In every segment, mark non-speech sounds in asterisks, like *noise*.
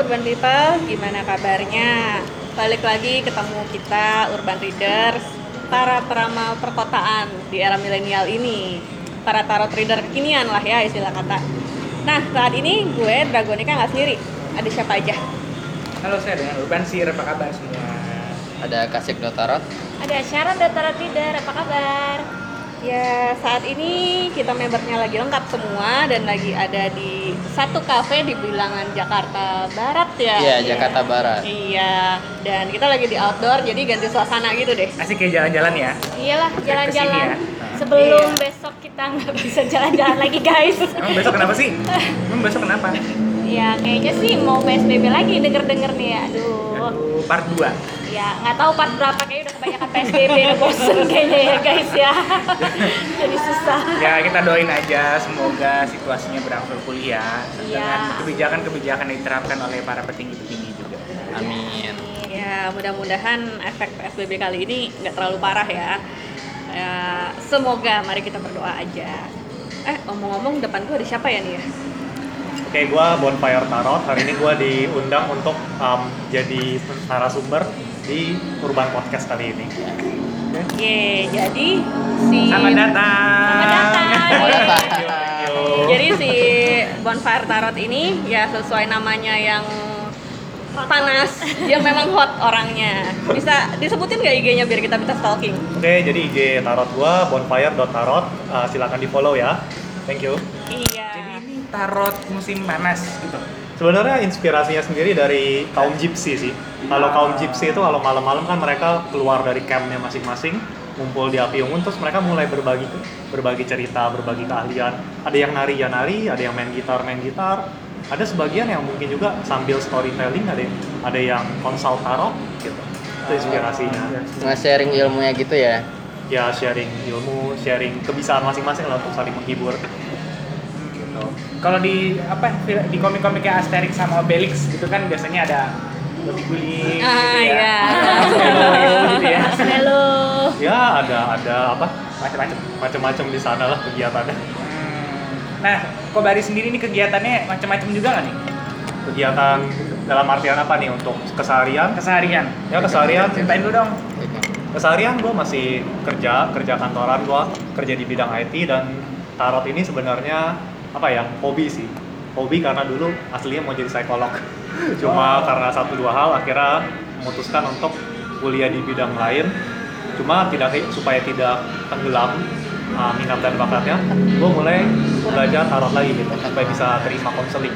Urban People, gimana kabarnya? Balik lagi ketemu kita Urban Readers, para peramal perkotaan di era milenial ini. Para tarot reader kekinian lah ya istilah kata. Nah, saat ini gue Dragonika nggak sendiri. Ada siapa aja? Halo, saya dengan Urban Sir, apa kabar semua? Ada Kasik Dotarot. Ada Sharon dan Tarot Reader, apa kabar? Ya, saat ini kita membernya lagi lengkap semua dan lagi ada di satu kafe di bilangan Jakarta Barat ya. Iya, Jakarta Barat. Iya, dan kita lagi di outdoor jadi ganti suasana gitu deh. Asik kayak jalan-jalan ya? Iyalah, jalan-jalan. ya? Sebelum Iya. besok kita nggak bisa jalan-jalan lagi guys. Emang besok kenapa sih? Emang besok kenapa? ya kayaknya sih mau PSBB lagi denger-denger nih ya. Aduh. Aduh, part 2 Ya nggak tahu part berapa kayaknya udah kebanyakan PSBB udah bosen kayaknya ya guys ya. *laughs* Jadi susah. Ya, kita doain aja semoga situasinya berangsur kuliah Iya. dengan kebijakan-kebijakan yang diterapkan oleh para petinggi-petinggi juga. Amin. Ya, mudah-mudahan efek PSBB kali ini nggak terlalu parah ya. Ya, semoga mari kita berdoa aja. Eh, ngomong-ngomong depan gue ada siapa ya nih ya? Oke, gue Bonfire Tarot. Hari ini gue diundang untuk um, jadi narasumber di Urban Podcast kali ini. Ye, jadi si Selamat datang. Selamat datang. Jadi si Bonfire Tarot ini ya sesuai namanya yang panas, dia memang hot orangnya. Bisa disebutin nggak IG-nya biar kita bisa stalking? Oke, jadi IG Tarot gue bonfire.tarot. Uh, silakan di follow ya. Thank you. Iya. Tarot musim panas gitu. Sebenarnya inspirasinya sendiri dari kaum gypsy sih. Kalau kaum gypsy itu kalau malam-malam kan mereka keluar dari campnya masing-masing, ngumpul di api unggun, terus mereka mulai berbagi berbagi cerita, berbagi keahlian. Ada yang nari ya nari, ada yang main gitar main gitar. Ada sebagian yang mungkin juga sambil storytelling, ada yang, ada yang consult tarot gitu. Itu inspirasinya. Nge-sharing ilmunya gitu ya. Ya sharing ilmu, sharing kebiasaan masing-masing lah untuk saling menghibur. Kalau di apa di komik-komik kayak Asterix sama Obelix gitu kan biasanya ada guling-guling Ah, gitu ya. iya. Marshmallow *laughs* gitu ya. Halo. Ya ada ada apa Macam-macam. macam-macam di sana lah kegiatannya. Hmm. Nah, kok Bari sendiri nih kegiatannya macam-macam juga nggak nih? kegiatan dalam artian apa nih untuk keseharian Keseharian. Ya, keseharian. Ceritain dulu dong. keseharian gue masih kerja kerja kantoran gue kerja di bidang IT dan tarot ini sebenarnya apa ya hobi sih. Hobi karena dulu aslinya mau jadi psikolog. *laughs* Cuma karena satu dua hal akhirnya memutuskan untuk kuliah di bidang lain. Cuma tidak supaya tidak tenggelam uh, minat dan bakatnya gue mulai belajar tarot lagi gitu supaya bisa terima konseling.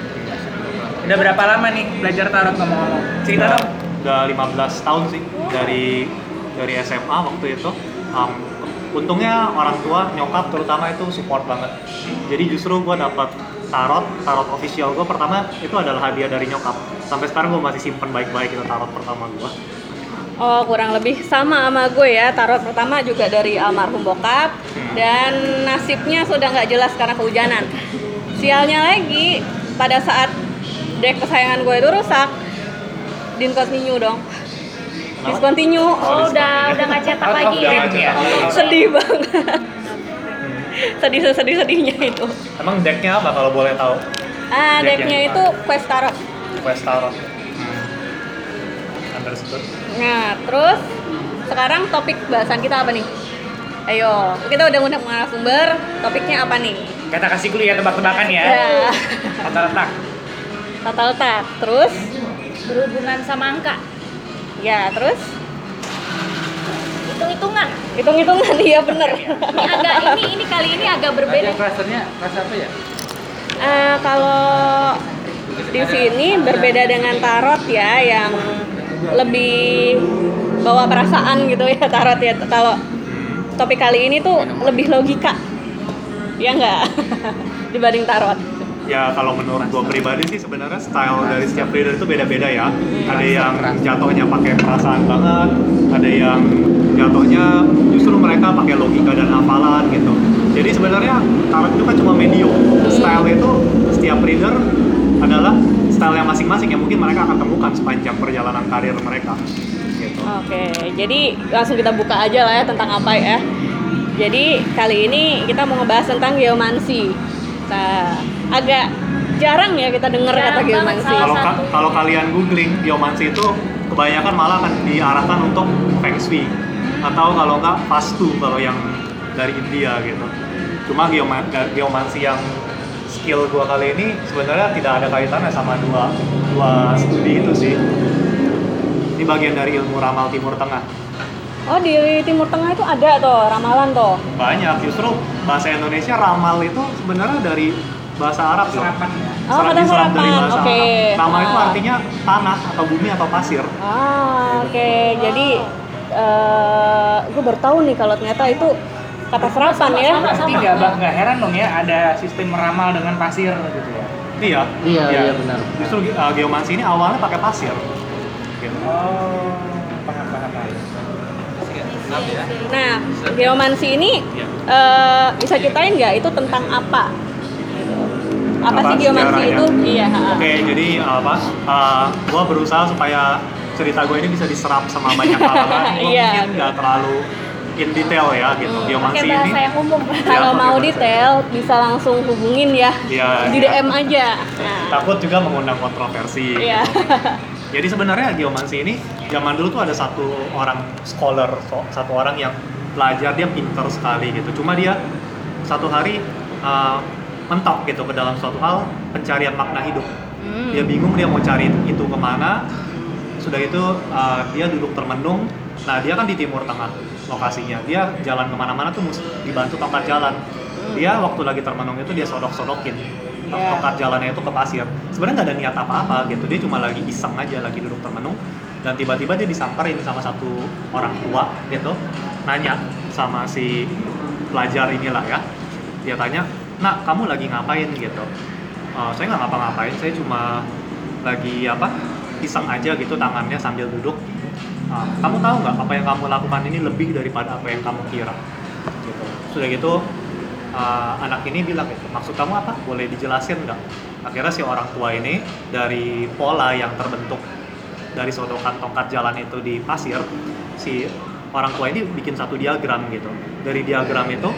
Udah berapa lama nih belajar tarot ngomong-ngomong? Cerita udah, dong. udah 15 tahun sih dari dari SMA waktu itu. Um, untungnya orang tua nyokap terutama itu support banget jadi justru gue dapat tarot tarot official gue pertama itu adalah hadiah dari nyokap sampai sekarang gue masih simpen baik-baik itu tarot pertama gue Oh, kurang lebih sama sama gue ya. Tarot pertama juga dari almarhum bokap dan nasibnya sudah nggak jelas karena kehujanan. Sialnya lagi pada saat deck kesayangan gue itu rusak, discontinue dong. Discontinue. Oh udah udah nggak cetak of lagi ya. ya. Sedih banget. sedih sedih sedihnya itu. emang decknya apa kalau boleh tahu Ah, Deck decknya itu Quest Tarot. Quest Tarot understood Nah, terus sekarang topik bahasan kita apa nih? Ayo, kita udah undang narasumber, topiknya apa nih? Kita kasih dulu ya tebak-tebakan ya. Ya, Tata letak. tata letak. Terus, Berhubungan sama angka. Ya terus Hitung-hitungan. hitung-hitungan iya bener. Ini agak ini ini kali ini agak berbeda. klasternya kelas apa ya? Eh, kalau di sini berbeda dengan tarot ya, yang lebih bawa perasaan gitu ya tarot ya. Kalau topik kali ini tuh lebih logika, ya enggak *laughs* dibanding tarot. Ya kalau menurut gue pribadi sih sebenarnya style dari setiap reader itu beda-beda ya. Ada yang jatuhnya pakai perasaan banget, ada yang jatuhnya justru mereka pakai logika dan hafalan gitu. Jadi sebenarnya tarot itu kan cuma medium. Style itu setiap reader adalah style yang masing-masing yang mungkin mereka akan temukan sepanjang perjalanan karir mereka. Gitu. Oke, jadi langsung kita buka aja lah ya tentang apa ya. Jadi kali ini kita mau ngebahas tentang geomansi. Nah, agak jarang ya kita dengar kata geomansi. Kalau ka- kalau kalian googling geomancy itu kebanyakan malah akan diarahkan untuk feng shui atau kalau enggak vastu kalau yang dari India gitu. Cuma geoma- geomancy yang skill gua kali ini sebenarnya tidak ada kaitannya sama dua dua studi itu sih. Ini bagian dari ilmu ramal Timur Tengah. Oh di Timur Tengah itu ada tuh ramalan tuh. Banyak justru bahasa Indonesia ramal itu sebenarnya dari bahasa Arab loh. Serapan ya. Oh, kata serapan, bahasa oke. Arab. Ramal itu Ah. artinya tanah atau bumi atau pasir. Ah oke jadi eh gue baru tahu nih kalau ternyata itu kata serapan ya. Berarti nggak nggak heran dong ya ada sistem meramal dengan pasir gitu ya. Iya. Iya, iya, benar. Justru uh, geomansi ini awalnya pakai pasir. Gitu. Oh, paham paham paham. Nah geomansi ini Iya. eh, bisa ceritain nggak itu tentang apa? Apa, Apa sih geomansi itu? Iya. ha. Oke, jadi apa? Uh, gua berusaha supaya cerita gue ini bisa diserap sama banyak kalangan. *laughs* Gua Iya. mungkin nggak terlalu in detail ya gitu. Hmm. pakai Geomansi ini. bahasa yang umum *laughs* Kalau Iya, mau detail bisa langsung hubungin ya Iya, di iya. DM aja. Nah, Takut juga mengundang kontroversi. Iya. gitu. *laughs* Jadi sebenarnya geomansi ini zaman dulu tuh ada satu orang scholar, so- satu orang yang belajar dia pinter sekali gitu. Cuma dia satu hari uh, mentok gitu ke dalam suatu hal pencarian makna hidup. Hmm. Dia bingung dia mau cari itu ke mana. Sudah itu uh, dia duduk termenung. Nah dia kan di timur tengah lokasinya. Dia jalan ke mana-mana tuh dibantu tongkat jalan. Dia waktu lagi termenung itu dia sodok-sodokin Iya. tongkat jalannya itu ke pasir. Sebenarnya nggak ada niat apa-apa gitu. Dia cuma lagi iseng aja lagi duduk termenung. Dan tiba-tiba dia disamperin sama satu orang tua gitu, nanya sama si pelajar inilah ya. Dia tanya, nak kamu lagi ngapain gitu? "Eh, saya nggak ngapa-ngapain, saya cuma lagi apa iseng aja gitu tangannya sambil duduk. "Ah, kamu tahu nggak apa yang kamu lakukan ini lebih daripada apa yang kamu kira? Gitu. Sudah gitu uh, anak ini bilang gitu, maksud kamu apa? Boleh dijelasin nggak? Akhirnya si orang tua ini dari pola yang terbentuk dari sodokan tongkat jalan itu di pasir, si orang tua ini bikin satu diagram gitu. Dari diagram itu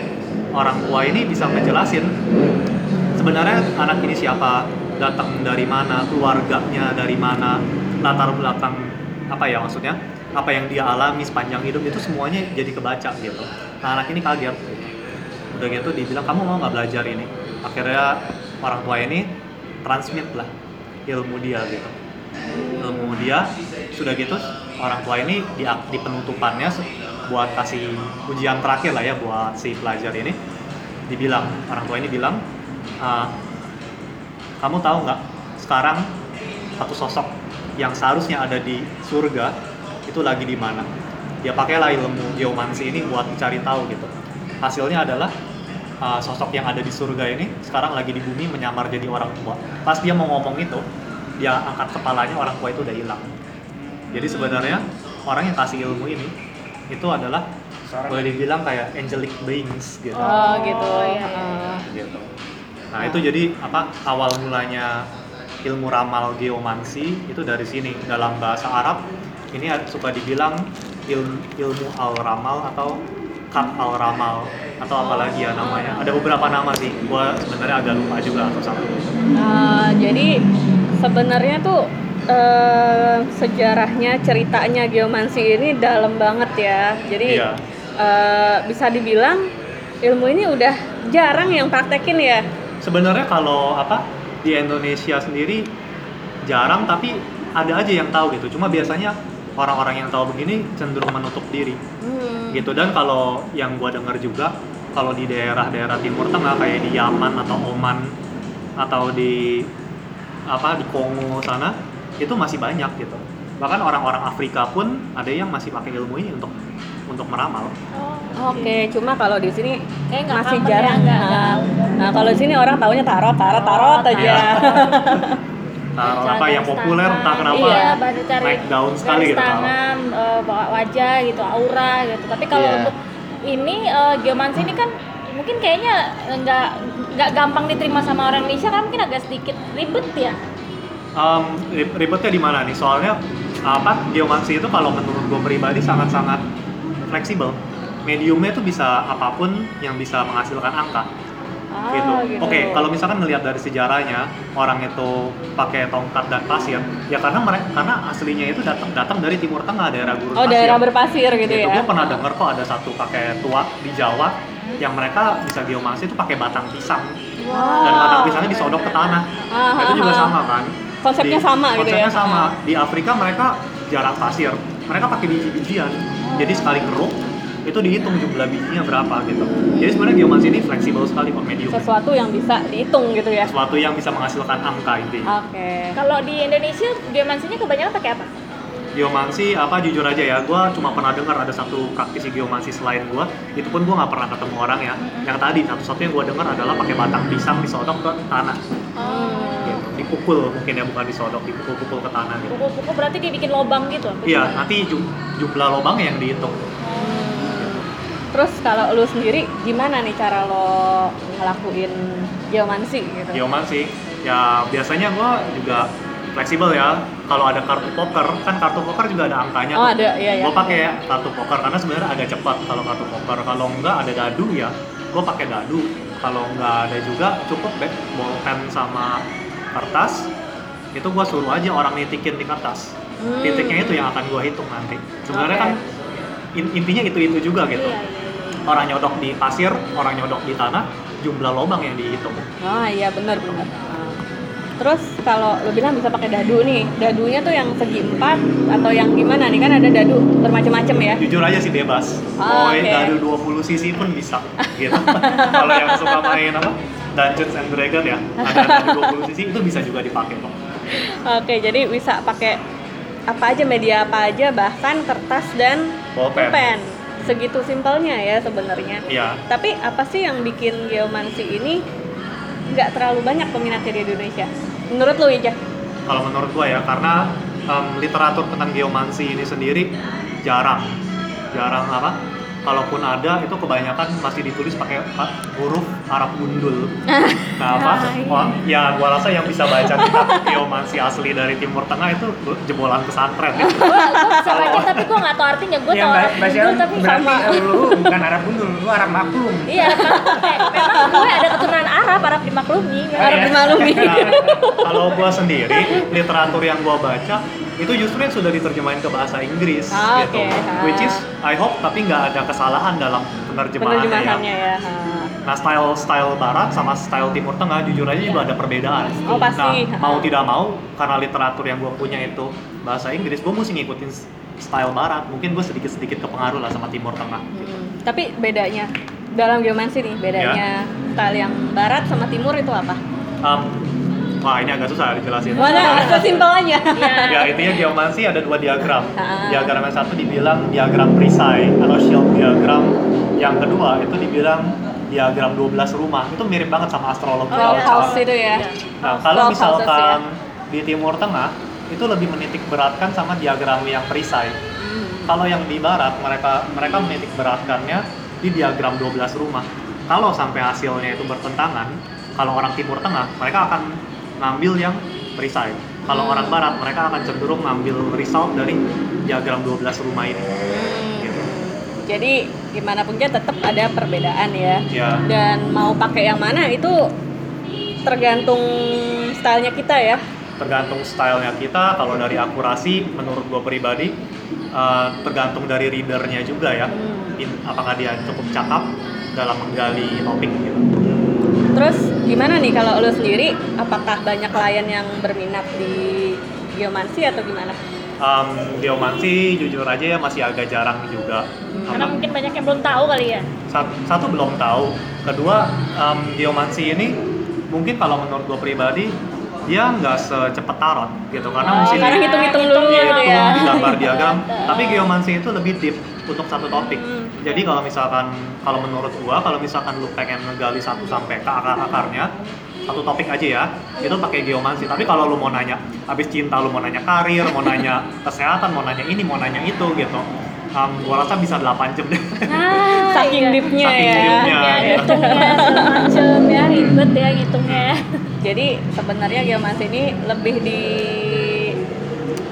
orang tua ini bisa ngejelasin sebenarnya anak ini siapa, datang dari mana, keluarganya dari mana, latar belakang apa ya maksudnya, apa yang dia alami sepanjang hidup itu semuanya jadi kebaca gitu. Nah anak ini kaget. Udah gitu dibilang kamu mau nggak belajar ini? Akhirnya orang tua ini transmit lah ilmu dia gitu. Ilmu dia sudah gitu orang tua ini di, di penutupannya buat kasih ujian terakhir lah ya buat si pelajar ini. Dibilang orang tua ini bilang "Ah, kamu tahu nggak sekarang satu sosok yang seharusnya ada di surga itu lagi di mana? Dia pakailah ilmu geomansi ini buat cari tahu gitu. Hasilnya adalah uh, sosok yang ada di surga ini sekarang lagi di bumi menyamar jadi orang tua. Pas dia mau ngomong itu dia angkat kepalanya orang tua itu udah hilang. Jadi sebenarnya orang yang kasih ilmu ini itu adalah Seorang- boleh dibilang kayak angelic beings gitu Oh gitu. iya, iya. Heeh. gitu. Nah itu jadi apa awal mulanya ilmu ramal geomansi itu dari sini dalam bahasa Arab ini suka dibilang ilmu, ilmu al ramal atau kat al ramal atau apa lagi ya namanya ada beberapa nama sih gua sebenarnya agak lupa juga atau satu Nah, jadi sebenarnya tuh eh, sejarahnya ceritanya geomansi ini dalam banget ya. Jadi Iya. eh, bisa dibilang ilmu ini udah jarang yang praktekin ya. sebenarnya kalau apa di Indonesia sendiri jarang tapi ada aja yang tahu gitu cuma biasanya orang-orang yang tahu begini cenderung menutup diri Hmm. gitu dan kalau yang gua dengar juga kalau di daerah-daerah timur tengah kayak di Yaman atau Oman atau di apa di Kongo sana itu masih banyak gitu. Bahkan orang-orang Afrika pun ada yang masih pakai ilmu ini untuk untuk meramal. Oh, Oke, cuma kalau di sini nggak masih common jarang. ya, nggak- Nah, nah, kalau di sini orang taunya tarot, tarot, tarot Oh, aja. Tarot. *laughs* Apa yang populer tangan, entah kenapa iya, baru cari naik daun sekali gitu tarot. tangan eh, bawa wajah gitu aura gitu. Tapi kalau Iya. untuk ini eh, geomansi ini kan mungkin kayaknya nggak nggak gampang diterima sama orang Indonesia kan mungkin agak sedikit ribet ya Um, ri- ribetnya di mana nih? Soalnya apa geomansi itu kalau menurut gue pribadi sangat-sangat fleksibel. Mediumnya itu bisa apa pun yang bisa menghasilkan angka. Ah, gitu. gitu. Oke, kalau misalkan ngelihat dari sejarahnya orang itu pakai tongkat dan pasir, ya karena mereka karena aslinya itu datang datang dari Timur Tengah daerah gurun Oh, pasir. daerah berpasir gitu ya. Gue pernah denger kok ada satu kakek tua di Jawa yang mereka bisa geomasi itu pakai batang pisang dan batang pisangnya disodok ke tanah. Ah, Nah, itu juga ah. sama kan? Konsepnya sama gitu ya? Konsepnya sama. Di Afrika mereka jarang pasir, mereka pakai biji-bijian. Jadi sekali keruk itu dihitung jumlah bijinya berapa gitu. Jadi sebenarnya geomansi ini fleksibel sekali kok medium. Sesuatu yang bisa dihitung gitu ya. Sesuatu yang bisa menghasilkan angka intinya. Oke. Kalau di Indonesia geomansinya kebanyakan pakai apa? Geomansi apa jujur aja ya, gue cuma pernah dengar ada satu praktisi geomansi selain gue, itu pun gue nggak pernah ketemu orang ya. Yang tadi satu-satunya gue dengar adalah pakai batang pisang disodok ke tanah, gitu. Dipukul mungkin ya bukan disodok, dipukul-pukul ke tanah gitu. Pukul-pukul berarti dibikin lobang gitu? Iya, nanti jum- jumlah lubang yang dihitung. Terus kalau lu sendiri gimana nih cara lo ngelakuin geomansi gitu? Geomansi, ya biasanya gue juga fleksibel ya. Kalau ada kartu poker, kan kartu poker juga ada angkanya. Oh, ada, iya, iya. Gue pakai kartu poker karena sebenarnya agak cepat kalau kartu poker. Kalau enggak ada dadu ya, gue pakai dadu. Kalau enggak ada juga cukup deh bolpen sama kertas. Itu gue suruh aja orang nitikin di kertas. Hmm. Titiknya itu yang akan gue hitung nanti. Sebenarnya Oke. kan in- intinya itu itu juga gitu. Iya, iya. Orang nyodok di pasir, orang nyodok di tanah, jumlah lubang yang dihitung. Ah iya benar benar. Terus kalau lo bilang bisa pakai dadu nih, dadunya tuh yang segi empat atau yang gimana nih kan ada dadu bermacam-macam ya? jujur aja sih bebas Ah, mau oke. dari 20 cc pun bisa gitu *laughs* kalau yang suka main apa Dungeons and Dragons ya ada dari 20 cc itu bisa juga dipakai kok Oke jadi bisa pakai apa aja media apa aja bahkan kertas dan Bolpen. pulpen. Segitu simpelnya ya sebenarnya. iya Tapi apa sih yang bikin geomansi ini nggak terlalu banyak peminatnya di Indonesia? Menurut lo Ija? kalau menurut gua ya karena em, literatur tentang geomansi ini sendiri jarang jarang apa kalaupun ada itu kebanyakan masih ditulis pakai pa- huruf Arab gundul *laughs* nah apa Wah, ya gua rasa yang bisa baca kitab geomansi asli dari Timur Tengah itu jebolan pesantren ya. Gua, gua bisa baca tapi gua nggak tahu artinya. Gua Yang tahu Arab gundul tapi berarti sama. eh, lu bukan Arab gundul, lu Arab maklum. Iya, memang, memang gue ada keturunan Arab, Arab dimaklumi. Arab dimaklumi. Nah, kalau gua sendiri literatur yang gua baca itu justru yang sudah diterjemahin ke bahasa Inggris Ah, gitu. oke. Ah. Which is I hope tapi nggak ada kesalahan dalam penerjemahannya. Penerjemahannya ya. ya. ha. Nah style style Barat sama style Timur Tengah jujur aja juga ada perbedaan. Oh, pasti. Nah mau tidak mau karena literatur yang gue punya itu bahasa Inggris, gue mesti ngikutin style Barat. Mungkin gue sedikit sedikit kepengaruh lah sama Timur Tengah. Hmm, Tapi bedanya dalam geomansi nih bedanya style yang barat sama timur itu apa? Em, wah ini agak susah dijelasin. Mana sesimpel aja. Iya. ya intinya geomansi ada dua diagram. Ah. Diagram yang satu dibilang diagram perisai atau shield diagram. Yang kedua itu dibilang diagram 12 rumah. Itu mirip banget sama astrologi. Oh, kalau house itu ya. Nah, kalau misalkan di Timur Tengah itu lebih menitik beratkan sama diagram yang perisai. Hmm. Kalau yang di barat mereka mereka menitik beratkannya di diagram 12 rumah. Kalau sampai hasilnya itu bertentangan, kalau orang Timur Tengah mereka akan ngambil yang perisai. Kalau Hmm. orang barat mereka akan cenderung ngambil result dari diagram 12 rumah ini. Hmm. Gitu. Jadi gimana pun juga tetap ada perbedaan ya. Ya. Dan mau pakai yang mana itu tergantung stylenya kita ya. tergantung stylenya kita kalau dari akurasi menurut gue pribadi eh, tergantung dari readernya juga ya Hmm. Apakah dia cukup cakap dalam menggali topik gitu Terus gimana nih kalau lo sendiri? Apakah banyak klien yang berminat di geomansi atau gimana? Em, geomansi jujur aja ya masih agak jarang juga Karena Apa? mungkin banyak yang belum tahu kali ya. Sat- satu belum tahu kedua em, geomansi ini mungkin kalau menurut gue pribadi dia nggak secepat tarot gitu karena Oh, mesti karena hitung-hitung dulu gitu ya. gambar diagram. *laughs* Tapi geomansi itu lebih deep untuk satu topik. Hmm. Jadi kalau misalkan kalau menurut gua kalau misalkan lu pengen ngegali satu sampai ke akar-akarnya satu topik aja ya itu pakai geomansi tapi kalau lu mau nanya habis cinta lu mau nanya karir mau nanya *laughs* kesehatan mau nanya ini mau nanya itu gitu um, gua rasa bisa 8 jam deh *laughs* Ah, Saking iya. deepnya Saking ya. deepnya. Ya, macem *laughs* ya, ribet ya ngitungnya. Jadi sebenarnya geomansi ini lebih di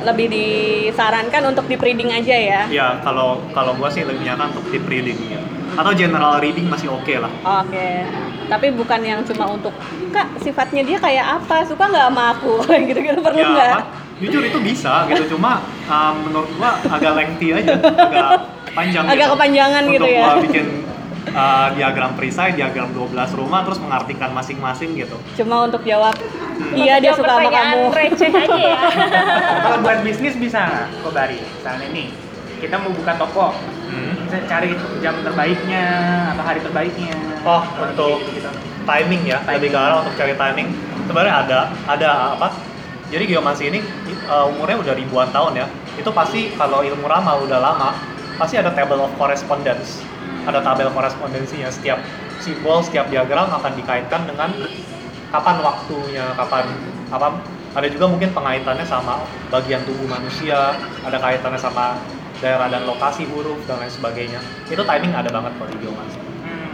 lebih disarankan untuk di breeding aja ya. ya kalau kalau gua sih lebih nyaman untuk deep reading gitu. atau general reading masih oke lah Oke. tapi bukan yang cuma untuk kak sifatnya dia kayak apa suka nggak sama aku *laughs* gitu-gitu perlu ya, nggak jujur itu bisa gitu cuma um, menurut gua agak lengthy aja agak *laughs* panjang Agak gitu. kepanjangan Untuk gitu ya. gua bikin uh, diagram perisai diagram 12 rumah terus mengartikan masing-masing gitu cuma untuk jawab iya dia suka sama kamu receh aja ya *laughs* Kalau buat bisnis bisa nggak, Kobari? Misalnya nih, kita mau buka toko, Hmm. bisa cari jam terbaiknya atau hari terbaiknya. Oh, untuk gitu. timing ya, lebih ke arah untuk cari timing. Sebenarnya ada, ada apa? Jadi geomansi ini uh, umurnya udah ribuan tahun ya. Itu pasti kalau ilmu ramal udah lama, pasti ada table of correspondence. Ada tabel korespondensinya. Setiap simbol, setiap diagram akan dikaitkan dengan kapan waktunya, kapan apa? Ada juga mungkin pengaitannya sama bagian tubuh manusia, ada kaitannya sama daerah dan lokasi huruf dan lain sebagainya. Itu timing ada banget kalau di geomansi. Hmm.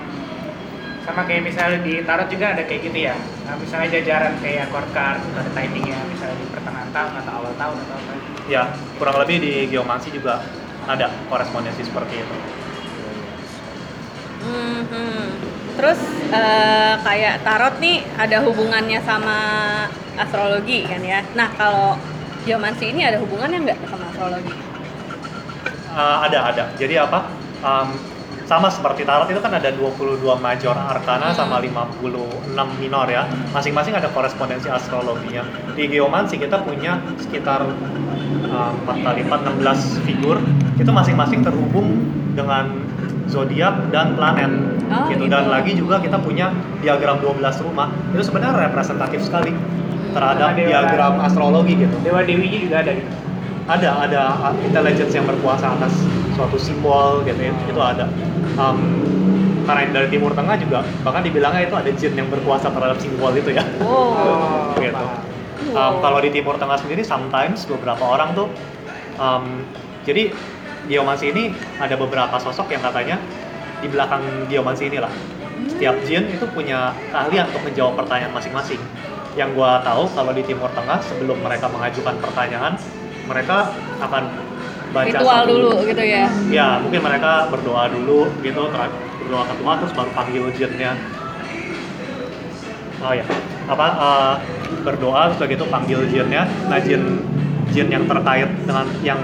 Sama kayak misalnya di tarot juga ada kayak gitu ya. Nah, misalnya jajaran kayak chord card, itu ada timingnya, misalnya di pertengahan tahun atau awal tahun atau apa. Ya, kurang lebih di geomansi juga ada korespondensi seperti itu. Mhm. Terus eh, kayak tarot nih ada hubungannya sama astrologi kan ya. Nah kalau geomansi ini ada hubungannya nggak sama astrologi? Uh, ada, ada. Jadi apa? Um, sama seperti tarot itu kan ada 22 major arkana sama 56 minor ya. Masing-masing ada korespondensi astrologinya. Di geomansi kita punya sekitar um, 4 kali 4, 16 figur. Itu masing-masing terhubung dengan zodiak dan planet. Oh, gitu. gitu. Dan lagi juga kita punya diagram 12 rumah. Itu sebenarnya representatif sekali terhadap dewa- diagram astrologi gitu Dewa dewinya juga ada gitu. ada ada intelligence yang berkuasa atas suatu simbol gitu ya, itu ada um, karena dari timur tengah juga bahkan dibilangnya itu ada jin yang berkuasa terhadap simbol itu ya Wow. *laughs* gitu Um, kalau di timur tengah sendiri sometimes beberapa orang tuh um, jadi geomansi ini ada beberapa sosok yang katanya di belakang geomansi inilah. Setiap jin itu punya keahlian untuk menjawab pertanyaan masing-masing. Yang gua tahu kalau di timur tengah sebelum mereka mengajukan pertanyaan mereka akan baca Ritual satu- dulu gitu ya. ya mungkin mereka berdoa dulu gitu berdoa ke Tuhan terus baru panggil jinnya. Oh ya apa eh, berdoa terus begitu panggil jinnya. Nah jin jin yang terkait dengan yang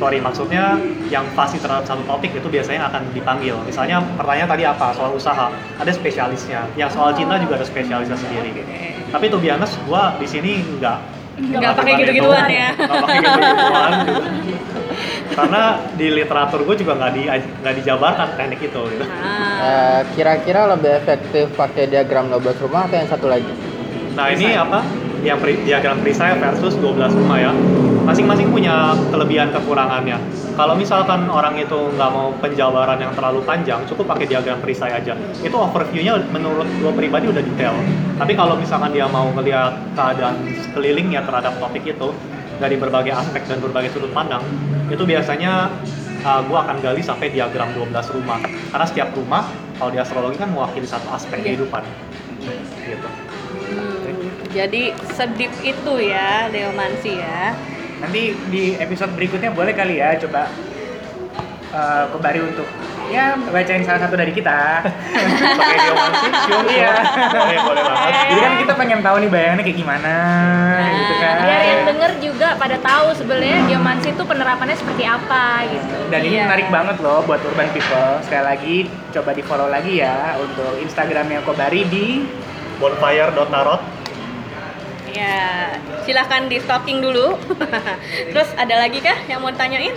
sorry maksudnya yang pasti terhadap satu topik itu biasanya akan dipanggil misalnya pertanyaan tadi apa soal usaha ada spesialisnya yang soal cinta juga ada spesialisnya sendiri gitu tapi tuh biasa gua di sini nggak Nggak pakai gitu-gituan itu. ya. nggak pakai gitu-gituan juga karena di literatur gue juga nggak di nggak dijabarkan teknik itu gitu. Ah. Eh, kira-kira lebih efektif pakai diagram 12 rumah atau yang satu lagi? Nah ini apa? Yang diagram perisai versus 12 rumah ya. Masing-masing punya kelebihan kekurangannya. Kalau misalkan orang itu nggak mau penjabaran yang terlalu panjang, cukup pakai diagram perisai aja. Itu overview-nya menurut gue pribadi udah detail. Tapi kalau misalkan dia mau ngelihat keadaan sekelilingnya terhadap topik itu dari berbagai aspek dan berbagai sudut pandang, itu biasanya uh, gue akan gali sampai diagram 12 rumah. Karena setiap rumah kalau di astrologi kan mewakili satu aspek Iya. kehidupan. Gitu. Hmm, jadi sedip itu ya geomansi ya. Nanti di episode berikutnya boleh kali ya coba eh, Kobari untuk ya bacain salah satu dari kita. *laughs* pakai Iya. sure. boleh boleh banget Jadi kan kita pengen tahu nih bayangannya kayak gimana gitu kan. biar yang denger juga pada tahu sebenarnya geomansi itu penerapannya seperti apa gitu Dan ini Iya. menarik banget loh buat urban people. Sekali lagi coba di follow lagi ya untuk Instagramnya Kobari di bonfire.tarot Ya, silahkan di stalking dulu. *laughs* Terus ada lagi kah yang mau tanyain?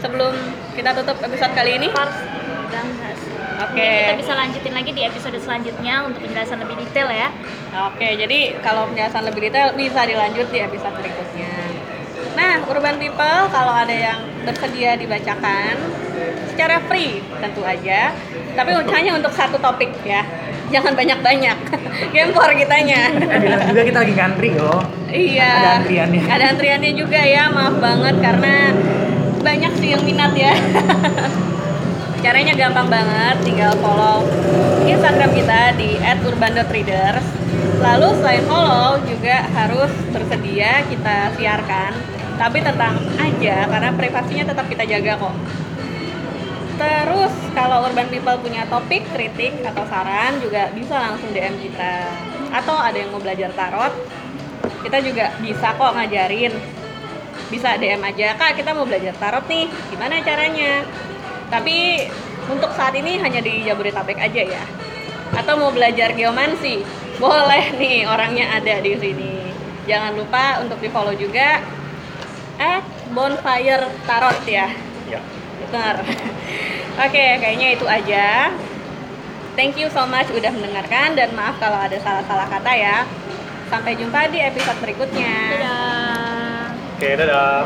Sebelum kita tutup episode kali ini? Pars dan Has. Oke. Mungkin kita bisa lanjutin lagi di episode selanjutnya untuk penjelasan lebih detail ya Oke, jadi kalau penjelasan lebih detail bisa dilanjut di episode berikutnya. Nah, Urban People kalau ada yang bersedia dibacakan secara free tentu aja, tapi hanya untuk satu topik ya. Jangan banyak-banyak. *laughs* Gempor kitanya. eh, juga kita lagi ngantri loh. Iya. Ada antriannya. Ada antriannya juga ya, maaf banget karena banyak sih yang minat ya. *laughs* Caranya gampang banget, tinggal follow Instagram kita di @urban.readers. Lalu selain follow juga harus bersedia kita siarkan, tapi tentang aja karena privasinya tetap kita jaga kok. Terus kalau urban people punya topik, kritik atau saran juga bisa langsung DM kita. Atau ada yang mau belajar tarot, kita juga bisa kok ngajarin. Bisa DM aja, Kak kita mau belajar tarot nih, gimana caranya? Tapi untuk saat ini hanya di Jabodetabek aja ya. Atau mau belajar geomansi, *laughs* boleh nih orangnya ada di sini. Jangan lupa untuk di follow juga at bonfire tarot ya. Benar. *laughs* Oke, kayaknya itu aja. Thank you so much udah mendengarkan dan maaf kalau ada salah-salah kata ya. Sampai jumpa di episode berikutnya. Dadah. Oke, dadah.